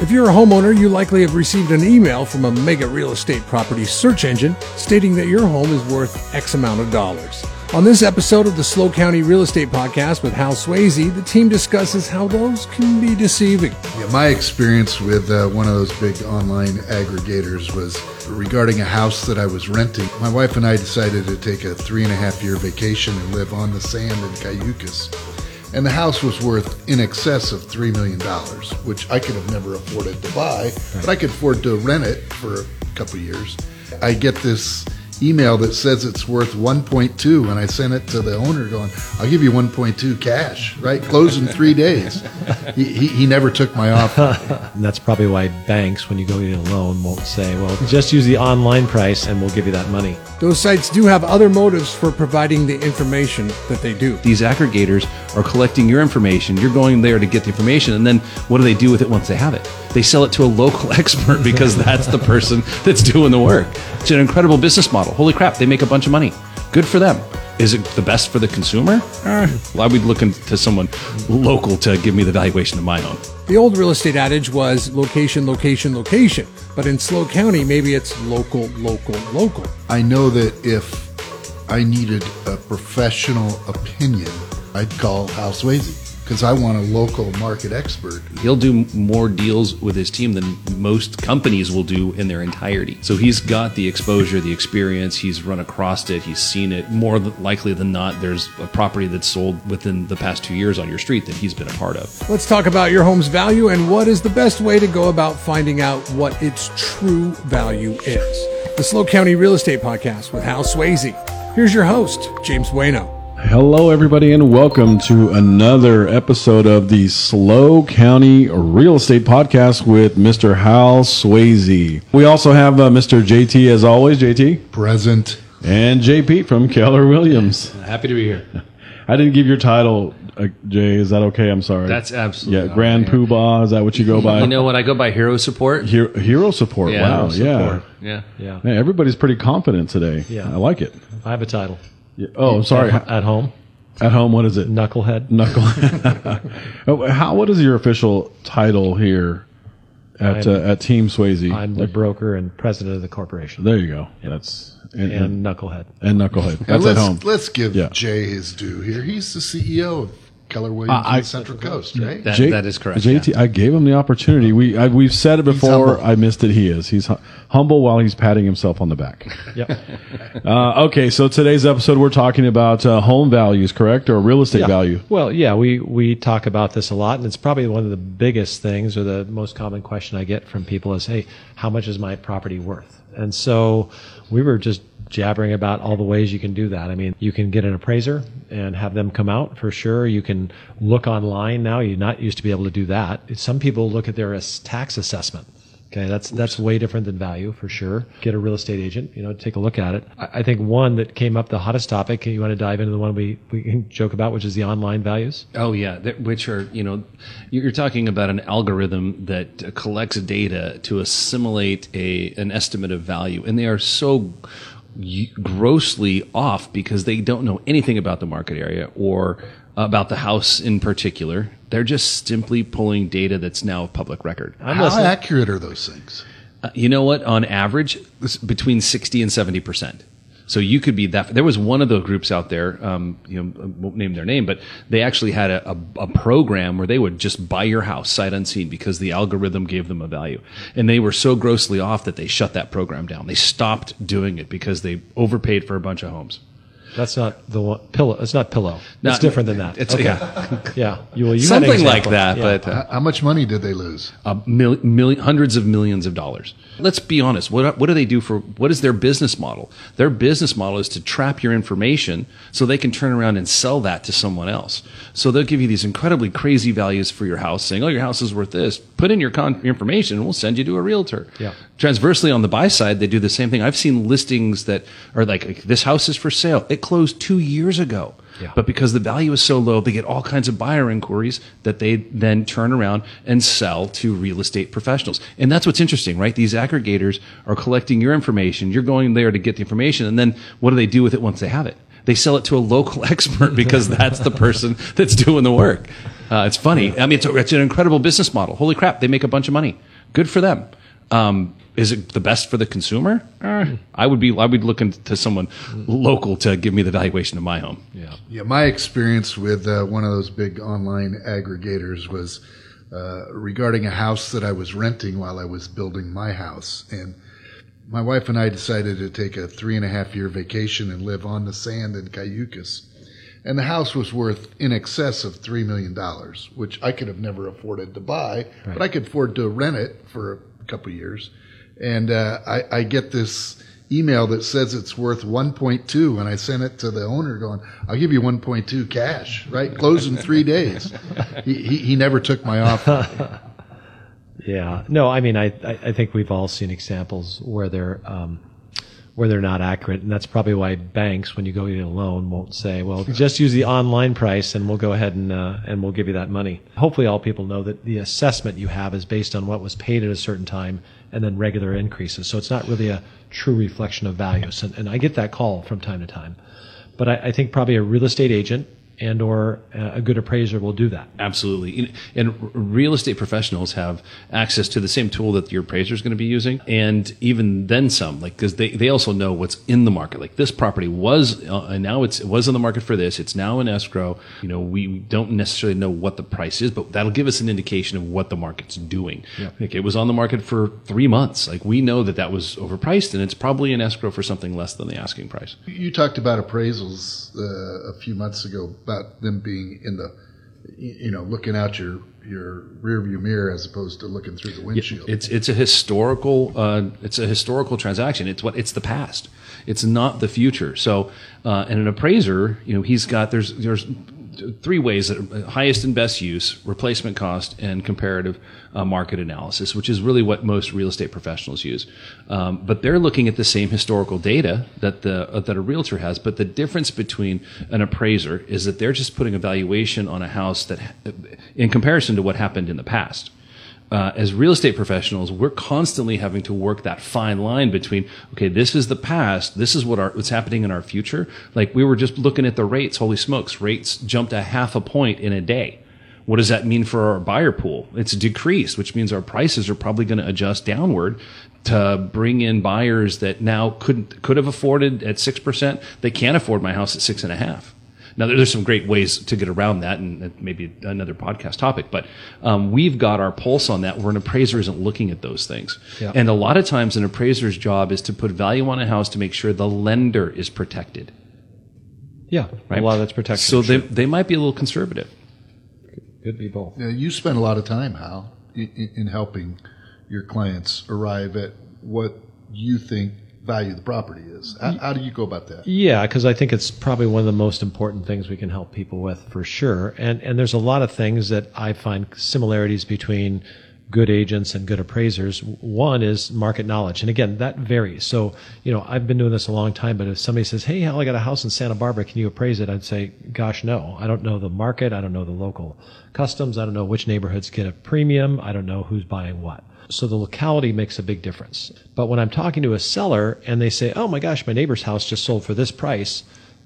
If you're a homeowner, you likely have received an email from a mega real estate property search engine stating that your home is worth X amount of dollars. On this episode of the SLO County Real Estate Podcast with Hal Sweasey, the team discusses how those can be deceiving. Yeah, my experience with uh, one of those big online aggregators was regarding a house that I was renting. My wife and I decided to take a three and a half year vacation and live on the sand in Cayucos. And the house was worth in excess of $3 million, which I could have never afforded to buy, but I could afford to rent it for a couple years. I get this email that says it's worth 1.2 and I sent it to the owner going, I'll give you 1.2 cash, right? Close in three days. He, he, he never took my offer. And that's probably why banks, when you go get a loan, won't say, well, just use the online price and we'll give you that money. Those sites do have other motives for providing the information that they do. These aggregators are collecting your information. You're going there to get the information, and then what do they do with it once they have it? They sell it to a local expert because that's the person that's doing the work. It's an incredible business model. Holy crap, they make a bunch of money. Good for them. Is it the best for the consumer? Uh, well, I would look to someone local to give me the valuation of my own. The old real estate adage was location, location, location. But in SLO County, maybe it's local, local, local. I know that if I needed a professional opinion, I'd call Hal Sweasey because I want a local market expert. He'll do more deals with his team than most companies will do in their entirety. So he's got the exposure, the experience, he's run across it, he's seen it. More likely than not, there's a property that's sold within the past two years on your street that he's been a part of. Let's talk about your home's value and what is the best way to go about finding out what its true value is. The SLO County Real Estate Podcast with Hal Sweasey. Here's your host, James Bueno. Hello, everybody, and welcome to another episode of the SLO County Real Estate Podcast with Mr. Hal Sweasey. We also have uh, Mr. JT, as always, JT, Present. and JP from Keller Williams. Happy to be here. I didn't give your title, uh, Jay. Is that okay? I'm sorry. That's absolutely yeah. Grand Poobah. Is that what you go by? You know what? I go by hero support. Hero, hero support. wow. Support. Yeah. Yeah. Yeah. Everybody's pretty confident today. Yeah. I like it. I have a title. Yeah. Oh, sorry. At, at home, At home, what is it? knucklehead. Knuckle. Oh, How? What is your official title here at uh, at Team Sweasey? I'm the broker and president of the corporation. there you go. That's and, and, And knucklehead. and knucklehead. And That's at let's, home. let's give Yeah. Jay his due here. He's the CEO of Keller Williams I- on the Central Coast, right? That, J- that is correct. JT, yeah. I gave him the opportunity. We I, we've said it before. I missed it. He is. He's hu- humble while he's patting himself on the back. Yep. Uh, okay, so today's episode we're talking about uh, home values, correct, or real estate Yeah. value? Well, yeah, we, we talk about this a lot, and it's probably one of the biggest things or the most common question I get from people is, hey, how much is my property worth? And so we were just jabbering about all the ways you can do that. I mean, you can get an appraiser and have them come out for sure. You can look online now. You're not used to be able to do that. Some people look at their tax assessment. Okay, that's that's way different than value for sure. Get a real estate agent, you know, take a look at it. I, I think one that came up the hottest topic. You want to dive into the one we we can joke about, which is the online values. Oh yeah, that, which are you know, you're talking about an algorithm that collects data to assimilate a an estimate of value, and they are so grossly off because they don't know anything about the market area or about the house in particular. They're just simply pulling data that's now public record. I'm How listening. accurate are those things? Uh, you know what? On average, between sixty and seventy percent. So you could be that. There was one of those groups out there. Um, you know, I won't name their name, but they actually had a, a, a program where they would just buy your house sight unseen because the algorithm gave them a value, and they were so grossly off that they shut that program down. They stopped doing it because they overpaid for a bunch of homes. That's not the one Zillow. It's not Zillow. No, it's different than that. it's- okay. yeah. yeah. You, well, you had an Something like example. that, Yeah. but. Uh, How how much money did they lose? uh, mil- million, hundreds of millions of dollars. Let's be honest. What, what do they do for, what is their business model? Their business model is to trap your information so they can turn around and sell that to someone else. So they'll give you these incredibly crazy values for your house saying, oh, your house is worth this. Put in your, con- your information and we'll send you to a realtor. Yeah. Transversely on the buy side, they do the same thing. I've seen listings that are like, like, this house is for sale. It closed two years ago. Yeah. But because the value is so low, they get all kinds of buyer inquiries that they then turn around and sell to real estate professionals. And that's what's interesting, right? These aggregators are collecting your information. You're going there to get the information. And then what do they do with it once they have it? They sell it to a local expert because that's the person that's doing the work. Uh, it's funny. I mean, it's, a, it's an incredible business model. Holy crap, they make a bunch of money. Good for them. Um, is it the best for the consumer? Eh, I would be. I would be looking to someone local to give me the valuation of my home. Yeah. Yeah, my experience with uh, one of those big online aggregators was uh, regarding a house that I was renting while I was building my house. And my wife and I decided to take a three and a half year vacation and live on the sand in Cayucos. And the house was worth in excess of $3 million, which I could have never afforded to buy, but I could afford to rent it for a couple of years. And uh, I, I get this email that says it's worth 1.2 and I sent it to the owner going, I'll give you 1.2 cash, right? Close in three days. He, he, he never took my offer. Yeah. No, I mean, I, I think we've all seen examples where they're, um, where they're not accurate. And that's probably why banks, when you go get a loan, won't say, well, just use the online price and we'll go ahead and, uh, and we'll give you that money. Hopefully all people know that the assessment you have is based on what was paid at a certain time and then regular increases. So it's not really a true reflection of values. And, and I get that call from time to time. But I, I think probably a real estate agent and or a good appraiser will do that. Absolutely. And real estate professionals have access to the same tool that your appraiser is going to be using and even then some, like, cause they, they also know what's in the market. Like this property was, uh, and now it's, it was in the market for this. It's now in escrow. You know, we don't necessarily know what the price is, but that'll give us an indication of what the market's doing. Like it was on the market for three months. Like we know that that was overpriced and it's probably in escrow for something less than the asking price. You talked about appraisals uh, a few months ago about them being in the, you know, looking out your your rearview mirror as opposed to looking through the windshield. It's it's a historical uh, it's a historical transaction. It's what it's the past. It's not the future. So, uh, and an appraiser, you know, he's got there's there's three ways uh, highest and best use, replacement cost, and comparative uh, market analysis, which is really what most real estate professionals use. Um, but they're looking at the same historical data that the uh, that a realtor has. But the difference between an appraiser is that they're just putting a valuation on a house that, in comparison to what happened in the past uh, as real estate professionals, we're constantly having to work that fine line between, okay, this is the past, this is what our, what's happening in our future. Like we were just looking at the rates. Holy smokes, rates jumped a half a point in a day. What does that mean for our buyer pool? It's decreased, which means our prices are probably going to adjust downward to bring in buyers that now couldn't could have afforded at six percent. They can't afford my house at six and a half. Now, there's some great ways to get around that, and maybe another podcast topic. But um, we've got our pulse on that, where an appraiser isn't looking at those things. Yeah. And a lot of times, an appraiser's job is to put value on a house to make sure the lender is protected. Yeah. Right? A lot of that's protection. So they they might be a little conservative. could be both. Yeah, you spend a lot of time, Hal, in, in helping your clients arrive at what you think value the property is. How, how do you go about that? Yeah, because I think it's probably one of the most important things we can help people with for sure. And and there's a lot of things that I find similarities between good agents and good appraisers. One is market knowledge, and again that varies. So you know I've been doing this a long time, but if somebody says, "Hey, Hal, I got a house in Santa Barbara, can you appraise it?" I'd say, "Gosh, no. I don't know the market. I don't know the local customs. I don't know which neighborhoods get a premium. I don't know who's buying what." So the locality makes a big difference. But when I'm talking to a seller and they say, "Oh my gosh, my neighbor's house just sold for this price,"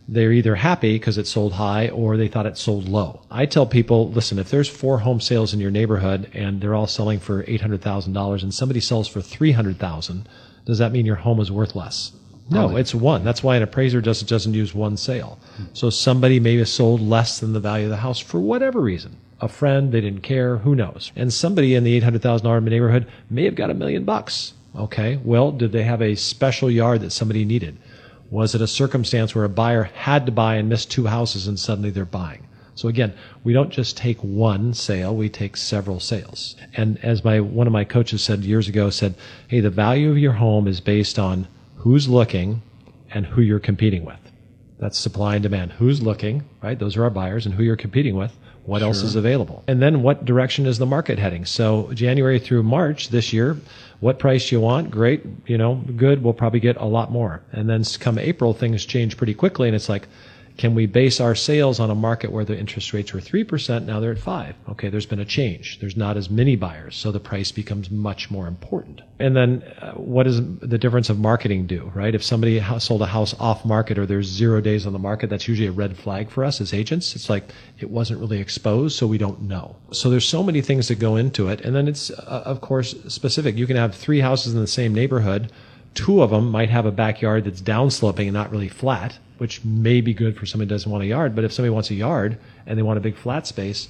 they're either happy because it sold high or they thought it sold low. I tell people, listen, if there's four home sales in your neighborhood and they're all selling for $800,000 and somebody sells for 300,000, does that mean your home is worth less? No, it's one. That's why an appraiser doesn't doesn't use one sale. Hmm. So somebody may have sold less than the value of the house for whatever reason. A friend, they didn't care, who knows? And somebody in the eight hundred thousand dollar neighborhood may have got a million bucks. Okay, well, did they have a special yard that somebody needed? Was it a circumstance where a buyer had to buy and missed two houses and suddenly they're buying? So again, we don't just take one sale, we take several sales. And as my one of my coaches said years ago said, "Hey, the value of your home is based on who's looking and who you're competing with." That's supply and demand. Who's looking, right? Those are our buyers and who you're competing with. What else is available? And then what direction is the market heading? So January through March this year, what price you want? Great, you know, good. We'll probably get a lot more. And then come April, things change pretty quickly, and it's like, Can we base our sales on a market where the interest rates were 3%, now they're at 5? Okay, there's been a change. There's not as many buyers, so the price becomes much more important. And then uh, what does the difference of marketing do, right? If somebody sold a house off market or there's zero days on the market, that's usually a red flag for us as agents. It's like it wasn't really exposed, so we don't know. So there's so many things that go into it. And then it's, uh, of course, specific. You can have three houses in the same neighborhood. Two of them might have a backyard that's downsloping and not really flat which may be good for somebody who doesn't want a yard. But if somebody wants a yard and they want a big flat space,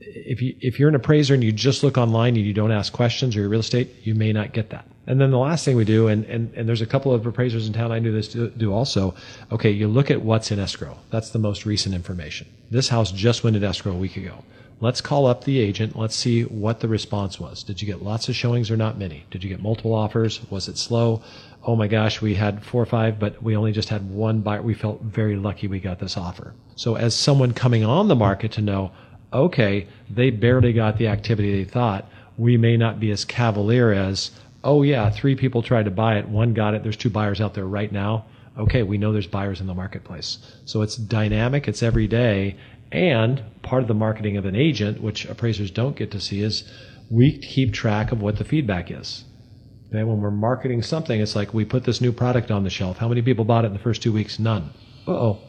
if you if you're an appraiser and you just look online and you don't ask questions or your real estate, you may not get that. And then the last thing we do, and, and, and there's a couple of appraisers in town I do this do, do also. Okay, you look at what's in escrow. That's the most recent information. This house just went in escrow a week ago. Let's call up the agent. Let's see what the response was. Did you get lots of showings or not many? Did you get multiple offers? Was it slow? oh my gosh, we had four or five, but we only just had one buyer. We felt very lucky we got this offer. So as someone coming on the market to know, okay, they barely got the activity they thought, we may not be as cavalier as, oh yeah, three people tried to buy it, one got it, there's two buyers out there right now. Okay, we know there's buyers in the marketplace. So it's dynamic, it's every day, and part of the marketing of an agent, which appraisers don't get to see, is we keep track of what the feedback is. Okay, when we're marketing something, it's like we put this new product on the shelf. How many people bought it in the first two weeks? None. Uh oh,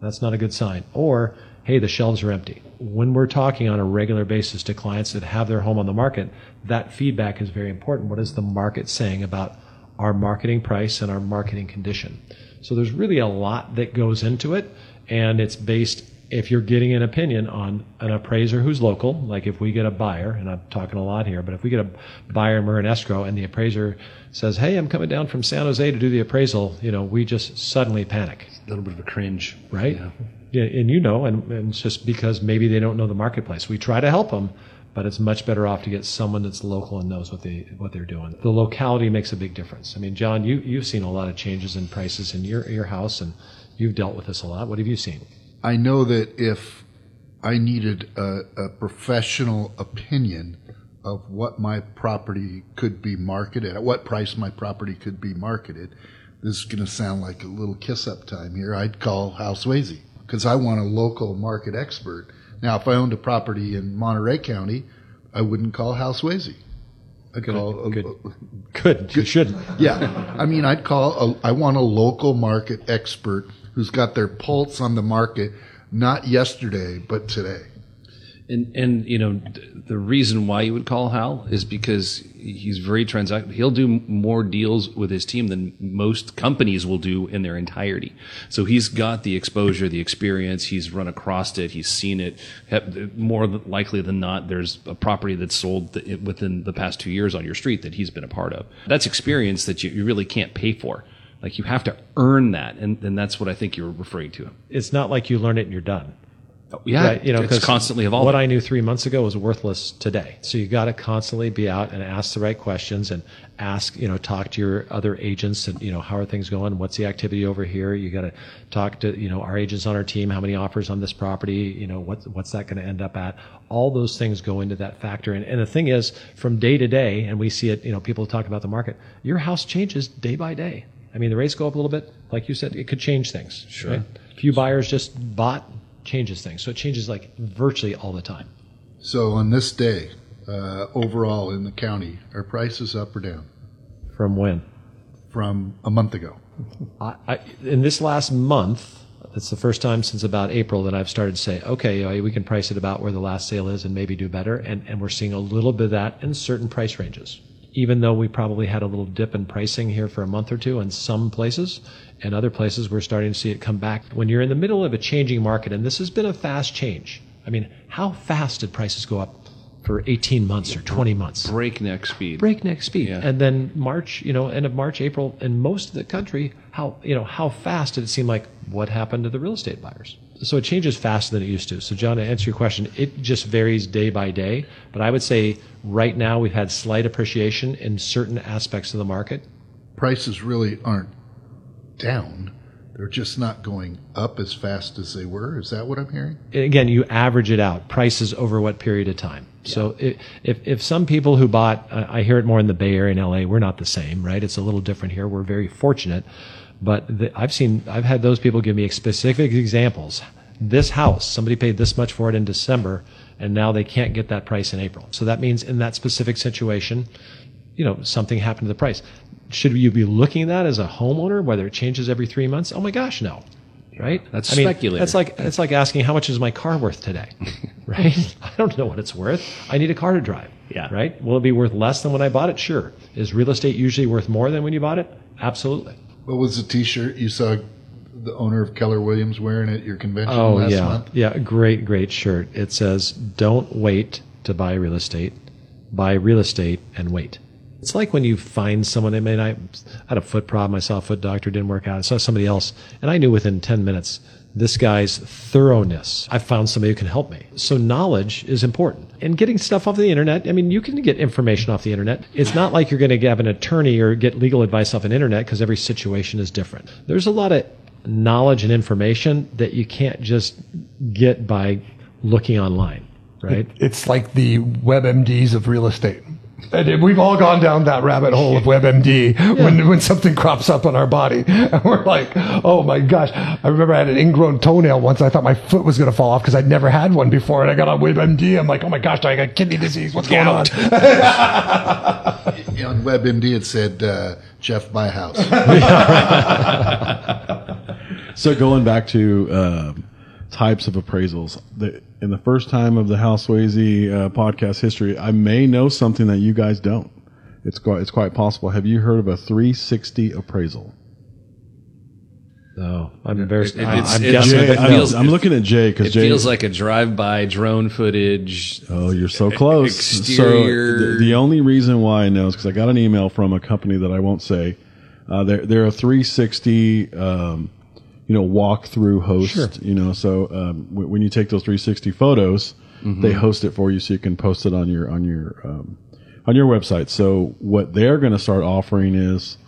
that's not a good sign. Or, hey, the shelves are empty. When we're talking on a regular basis to clients that have their home on the market, that feedback is very important. What is the market saying about our marketing price and our marketing condition? So there's really a lot that goes into it, and it's based if you're getting an opinion on an appraiser who's local, like if we get a buyer, and I'm talking a lot here, but if we get a buyer and we're in escrow and the appraiser says, Hey, I'm coming down from San Jose to do the appraisal, you know, we just suddenly panic. A little bit of a cringe. Right? Yeah. yeah and you know, and, and it's just because maybe they don't know the marketplace. We try to help them, but it's much better off to get someone that's local and knows what they what they're doing. The locality makes a big difference. I mean, John, you you've seen a lot of changes in prices in your your house, and you've dealt with this a lot. What have you seen? I know that if I needed a, a, professional opinion of what my property could be marketed, at what price my property could be marketed, this is going to sound like a little kiss up time here. I'd call Hal Sweasey because I want a local market expert. Now, if I owned a property in Monterey County, I wouldn't call Hal Sweasey. I'd good, call a, good, good. You shouldn't. Yeah, I mean, I'd call. A, I want a local market expert who's got their pulse on the market, not yesterday, but today. And, and you know the reason why you would call Hal is because he's very transact. He'll do more deals with his team than most companies will do in their entirety. So he's got the exposure, the experience. He's run across it. He's seen it. More likely than not, there's a property that's sold within the past two years on your street that he's been a part of. That's experience that you really can't pay for. Like you have to earn that, and, and that's what I think you're referring to. It's not like you learn it and you're done. Oh, yeah, right? you know, it's constantly evolving. What I knew three months ago was worthless today. So you got to constantly be out and ask the right questions and ask, you know, talk to your other agents and you know how are things going? What's the activity over here? You got to talk to you know our agents on our team. How many offers on this property? You know, what what's that going to end up at? All those things go into that factor. And, and the thing is, from day to day, and we see it. You know, people talk about the market. Your house changes day by day. I mean, the rates go up a little bit. Like you said, it could change things. Sure. Right? A few buyers just bought, changes things. So it changes like virtually all the time. So on this day, uh, overall in the county, are prices up or down? From when? From a month ago. I, I, in this last month, it's the first time since about April that I've started to say, okay, we can price it about where the last sale is and maybe do better. And, and we're seeing a little bit of that in certain price ranges even though we probably had a little dip in pricing here for a month or two in some places, and other places we're starting to see it come back. When you're in the middle of a changing market, and this has been a fast change. I mean, how fast did prices go up for 18 months or 20 months? Breakneck speed. Breakneck speed. Yeah. And then March, you know, end of March, April, in most of the country, how, you know, how fast did it seem like what happened to the real estate buyers? So it changes faster than it used to. So, John, to answer your question, it just varies day by day. But I would say right now we've had slight appreciation in certain aspects of the market. Prices really aren't down. They're just not going up as fast as they were. Is that what I'm hearing? Again, you average it out. Prices over what period of time? Yeah. So if if some people who bought, I hear it more in the Bay Area and LA. We're not the same, right? It's a little different here. We're very fortunate But the, I've seen, I've had those people give me specific examples. This house, somebody paid this much for it in December, and now they can't get that price in April. So that means in that specific situation, you know, something happened to the price. Should you be looking at that as a homeowner, whether it changes every three months? Oh my gosh, no. Right? That's I mean, speculative. That's like it's like asking how much is my car worth today, right? I don't know what it's worth. I need a car to drive. Yeah. Right? Will it be worth less than when I bought it? Sure. Is real estate usually worth more than when you bought it? Absolutely. What was the T-shirt you saw the owner of Keller Williams wearing at your convention Oh last yeah, month? yeah. Great, great shirt. It says, "Don't wait to buy real estate. Buy real estate and wait." It's like when you find someone. I mean, I had a foot problem. I saw a foot doctor, didn't work out. I saw somebody else, and I knew within ten minutes this guy's thoroughness. I found somebody who can help me. So knowledge is important. And getting stuff off the internet. I mean, you can get information off the internet. It's not like you're going to have an attorney or get legal advice off an internet because every situation is different. There's a lot of knowledge and information that you can't just get by looking online, right? It's like the WebMDs of real estate. And we've all gone down that rabbit hole of WebMD when, when something crops up on our body. And we're like, oh my gosh. I remember I had an ingrown toenail once. I thought my foot was going to fall off because I'd never had one before. And I got on WebMD. I'm like, oh my gosh, I got kidney disease. What's going on? On WebMD, it said uh, Jeff buy a house. So going back to um types of appraisals, the, in the first time of the Hal Sweasey uh, podcast history, I may know something that you guys don't. It's quite it's quite possible. Have you heard of a 360 appraisal? No, I'm embarrassed. It- I, it's- I'm it- guessing. Jay, it feels- I'm looking at Jay because It Jay feels like a drive-by drone footage. Oh, you're so close. Exterior- So the, the only reason why I know is because I got an email from a company that I won't say. Uh, they're they're a 360, um, you know, walk through host. You know, so um, w- when you take those 360 photos, they host it for you, so you can post it on your on your um, on your website. So what they're going to start offering is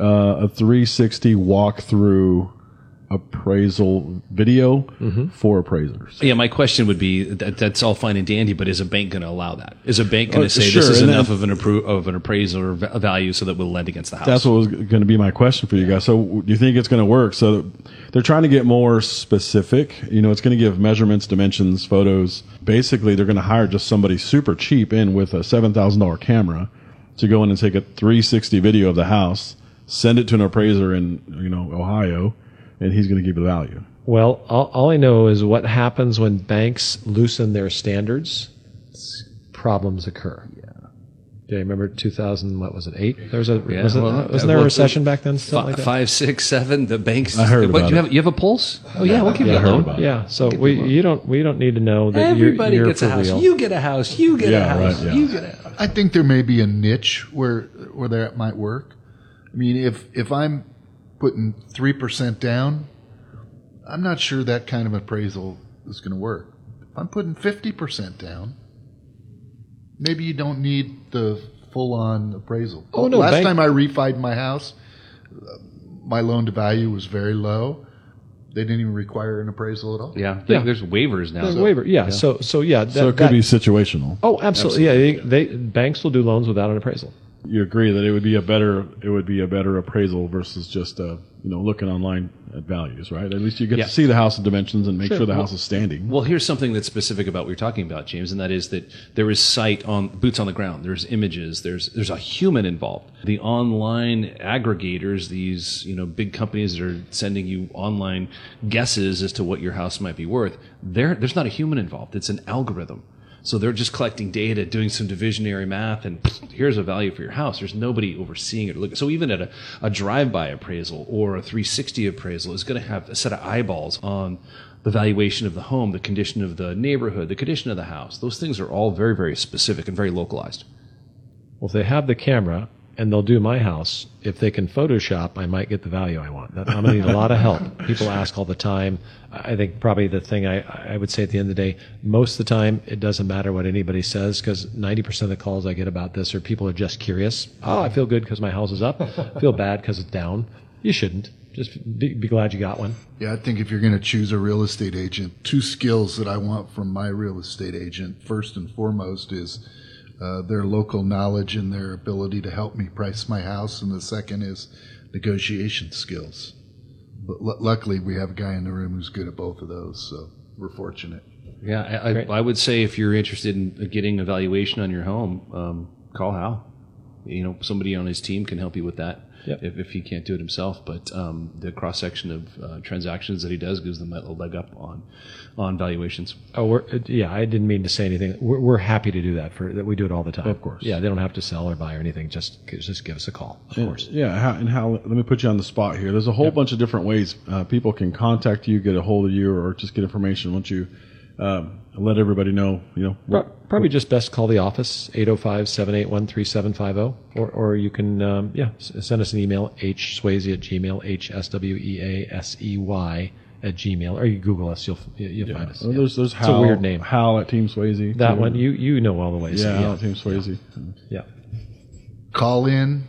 uh, a 360 walkthrough appraisal video mm-hmm. for appraisers. Yeah, my question would be that that's all fine and dandy, but is a bank going to allow that? Is a bank going to oh, say sure, this is and enough of an appro- of an appraisal or va- value so that we'll lend against the house? That's what was going to be my question for you guys. So, do you think it's going to work? So, they're trying to get more specific. You know, it's going to give measurements, dimensions, photos. Basically, they're going to hire just somebody super cheap in with a seven thousand dollar camera to go in and take a three sixty video of the house, send it to an appraiser in you know Ohio, and he's going to give you the value. Well, all, all I know is what happens when banks loosen their standards. Problems occur. Yeah. Do you remember 2000? What was it? Eight? There was a Yeah, was it, well, wasn't there a recession back then? Something Fi- like that? five, six, seven. The banks. I heard What, about you it. have you have a pulse? Oh yeah, we'll give Yeah, you I a heard loan. Yeah. So we you don't we don't need to know that Everybody you're, you're gets a house. real. You get a house. You get Yeah, a house. right, yeah. You get a house. I think there may be a niche where where that might work. I mean, if if I'm putting three percent down, I'm not sure that kind of appraisal is going to work. If I'm putting fifty percent down, maybe you don't need the full on appraisal. Oh, no, Last bank- time I refied my house, uh, my loan to value was very low. They didn't even require an appraisal at all. Yeah, Yeah. There's waivers now. There's a waiver. Yeah. So so yeah. That, So it could that- be situational. Oh, absolutely. Yeah. They, they banks will do loans without an appraisal. You agree that it would be a better it would be a better appraisal versus just uh, you know looking online at values, right? At least you get Yeah. to see the house and dimensions and make Sure. sure the Well- house is standing. Well, here's something that's specific about what you're talking about, James, and that is that there is sight on boots on the ground. There's images. There's there's a human involved. The online aggregators, these you know big companies that are sending you online guesses as to what your house might be worth. There, there's not a human involved. It's an algorithm. So they're just collecting data, doing some divisionary math, and here's a value for your house. There's nobody overseeing it. So even at a, a drive-by appraisal or a 360 appraisal is going to have a set of eyeballs on the valuation of the home, the condition of the neighborhood, the condition of the house. Those things are all very, very specific and very localized. Well, if they have the camera and they'll do my house, if they can Photoshop, I might get the value I want. I'm going to need a lot of help. People ask all the time. I think probably the thing I, I would say at the end of the day, most of the time, it doesn't matter what anybody says because 90% of the calls I get about this are people are just curious. Oh, I feel good because my house is up. I feel bad because it's down. You shouldn't. Just be, be glad you got one. Yeah, I think if you're going to choose a real estate agent, two skills that I want from my real estate agent, first and foremost, is uh, their local knowledge and their ability to help me price my house, and the second is negotiation skills. But l- luckily, we have a guy in the room who's good at both of those, so we're fortunate. Yeah, I, I, I would say if you're interested in getting a valuation on your home, um, call Hal. You know, somebody on his team can help you with that. Yep. If, if he can't do it himself, but um, the cross section of uh, transactions that he does gives them a leg up on on valuations. Oh, we're, uh, yeah, I didn't mean to say anything. We're, we're happy to do that for that. We do it all the time. Of course. Yeah, they don't have to sell or buy or anything. Just just give us a call. Of course. Yeah, how, and how? Let me put you on the spot here. There's a whole bunch of different ways uh, people can contact you, get a hold of you, or just get information. Once you um, let everybody know, you know, Pro- Probably just best call the office, 805-781-3750. Or, or you can, um, yeah, send us an email, hsweasey at gmail, H-S-W-E-A-S-E-Y at gmail. Or you Google us, you'll, you'll find us. Well, there's there's It's Hal, a weird name. Hal at Team Sweasey. That one, you, you know all the ways. yeah, Hal at Team Sweasey. yeah. Call in,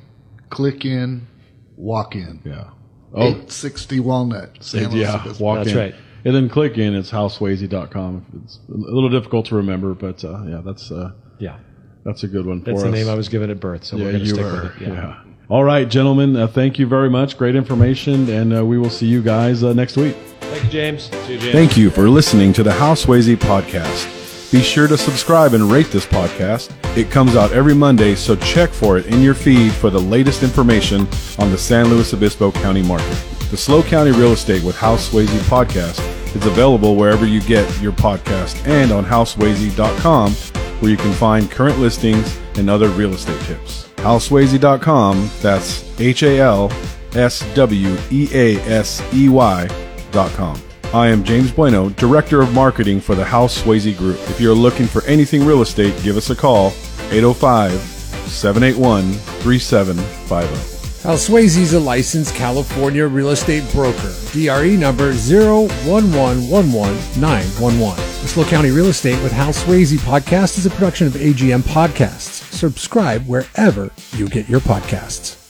click in, walk in. Yeah. Oh, 860 Walnut. San Luis yeah. Obispo. Walk That's in. right. And then click in. It's halsweasey.com. It's a little difficult to remember, but uh, yeah, that's uh, Yeah. that's a good one That's for the us. name I was given at birth, so yeah, we're going to stick were. with it. Yeah. All right, gentlemen. Uh, thank you very much. Great information, and uh, we will see you guys uh, next week. Thank you, James. See you, James. Thank you for listening to the Hal Sweasey podcast. Be sure to subscribe and rate this podcast. It comes out every Monday, so check for it in your feed for the latest information on the San Luis Obispo County market. The SLO County Real Estate with Hal Sweasey podcast is available wherever you get your podcast and on halsweasey.com where you can find current listings and other real estate tips. Halsweasey.com, that's H A L S W E A S E Y.com. I am James Bueno, Director of Marketing for the Hal Sweasey Group. If you're looking for anything real estate, give us a call 805 781 3750. Al Sweasey is a licensed California real estate broker. DRE number 011119111. The SLO County Real Estate with Hal Sweasey podcast is a production of AGM Podcasts. Subscribe wherever you get your podcasts.